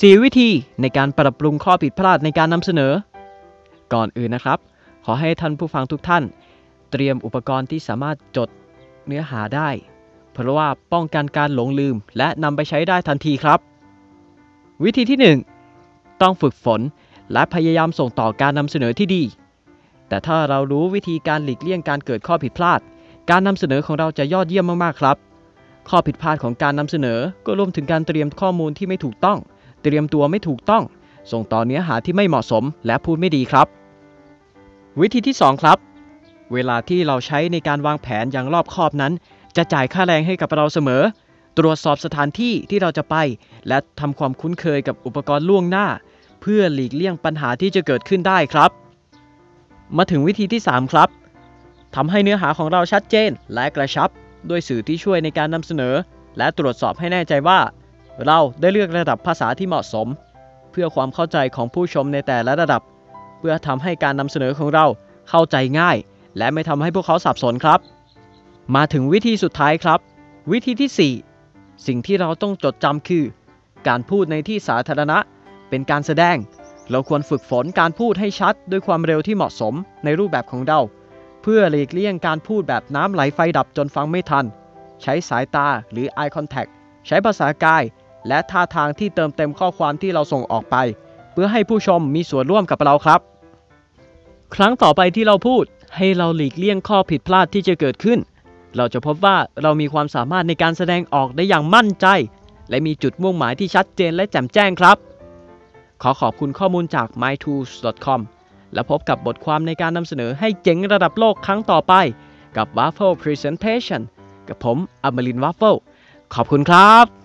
4 วิธีในการปรับปรุงข้อผิดพลาดในการนำเสนอ ก่อนอื่นนะครับ ขอให้ท่านผู้ฟังทุกท่าน เตรียมอุปกรณ์ที่สามารถจดเนื้อหาได้ เพราะว่าป้องกันการหลงลืม และนำไปใช้ได้ทันทีครับ วิธีที่ 1 ต้องฝึกฝนและพยายามส่งต่อการนำเสนอที่ดี แต่ถ้าเรารู้วิธีการหลีกเลี่ยงการเกิดข้อผิดพลาด การนำเสนอของเราจะยอดเยี่ยมมากๆครับ ข้อผิดพลาดของการนำเสนอก็รวมถึงการเตรียมข้อมูลที่ไม่ถูกต้อง เตรียมตัวไม่ถูกต้อง ส่งต่อเนื้อหาที่ไม่เหมาะสมและพูดไม่ดีครับ วิธีที่ 2 ครับ เวลาที่เราใช้ในการวางแผนอย่างรอบคอบนั้น จะจ่ายค่าแรงให้กับเราเสมอ ตรวจสอบสถานที่ที่เราจะไป และทำความคุ้นเคยกับอุปกรณ์ล่วงหน้า เพื่อหลีกเลี่ยงปัญหาที่จะเกิดขึ้นได้ครับ มาถึงวิธีที่ 3 ครับทำให้เนื้อหาของเราชัดเจนและกระชับ ด้วยสื่อที่ช่วยในการนำเสนอ และตรวจสอบให้แน่ใจว่า เราได้เลือกระดับภาษาที่เหมาะสม เพื่อความเข้าใจของผู้ชมในแต่ละระดับ เพื่อทำให้การนำเสนอของเราเข้าใจง่าย และไม่ทำให้พวกเขาสับสนครับ มาถึงวิธีสุดท้ายครับ วิธีที่ 4 สิ่งที่เราต้องจดจำคือ การพูดในที่สาธารณะ เป็นการแสดง เราควรฝึกฝนการพูดให้ชัด ด้วยความเร็วที่เหมาะสมในรูปแบบของเรา เพื่อหลีกเลี่ยงการพูดแบบน้ำไหลไฟดับจนฟังไม่ทัน ใช้สายตาหรือ eye contact ใช้ภาษากาย และท่าทางที่เติมเต็มข้อความที่เราส่งออกไป เพื่อให้ผู้ชมมีส่วนร่วมกับเราครับ ครั้งต่อไปที่เราพูดให้เราหลีกเลี่ยงข้อผิดพลาดที่จะเกิดขึ้น เราจะพบว่าเรามีความสามารถในการแสดงออกได้อย่างมั่นใจ และมีจุดมุ่งหมายที่ชัดเจนและแจ่มแจ้งครับ ขอขอบคุณข้อมูลจาก mindtools.com และพบกับบทความในการนำเสนอให้เจ๋งระดับโลกครั้งต่อไป กับ Waffle Presentation กับผมอมรินทร์วัฟเฟิลขอบคุณครับ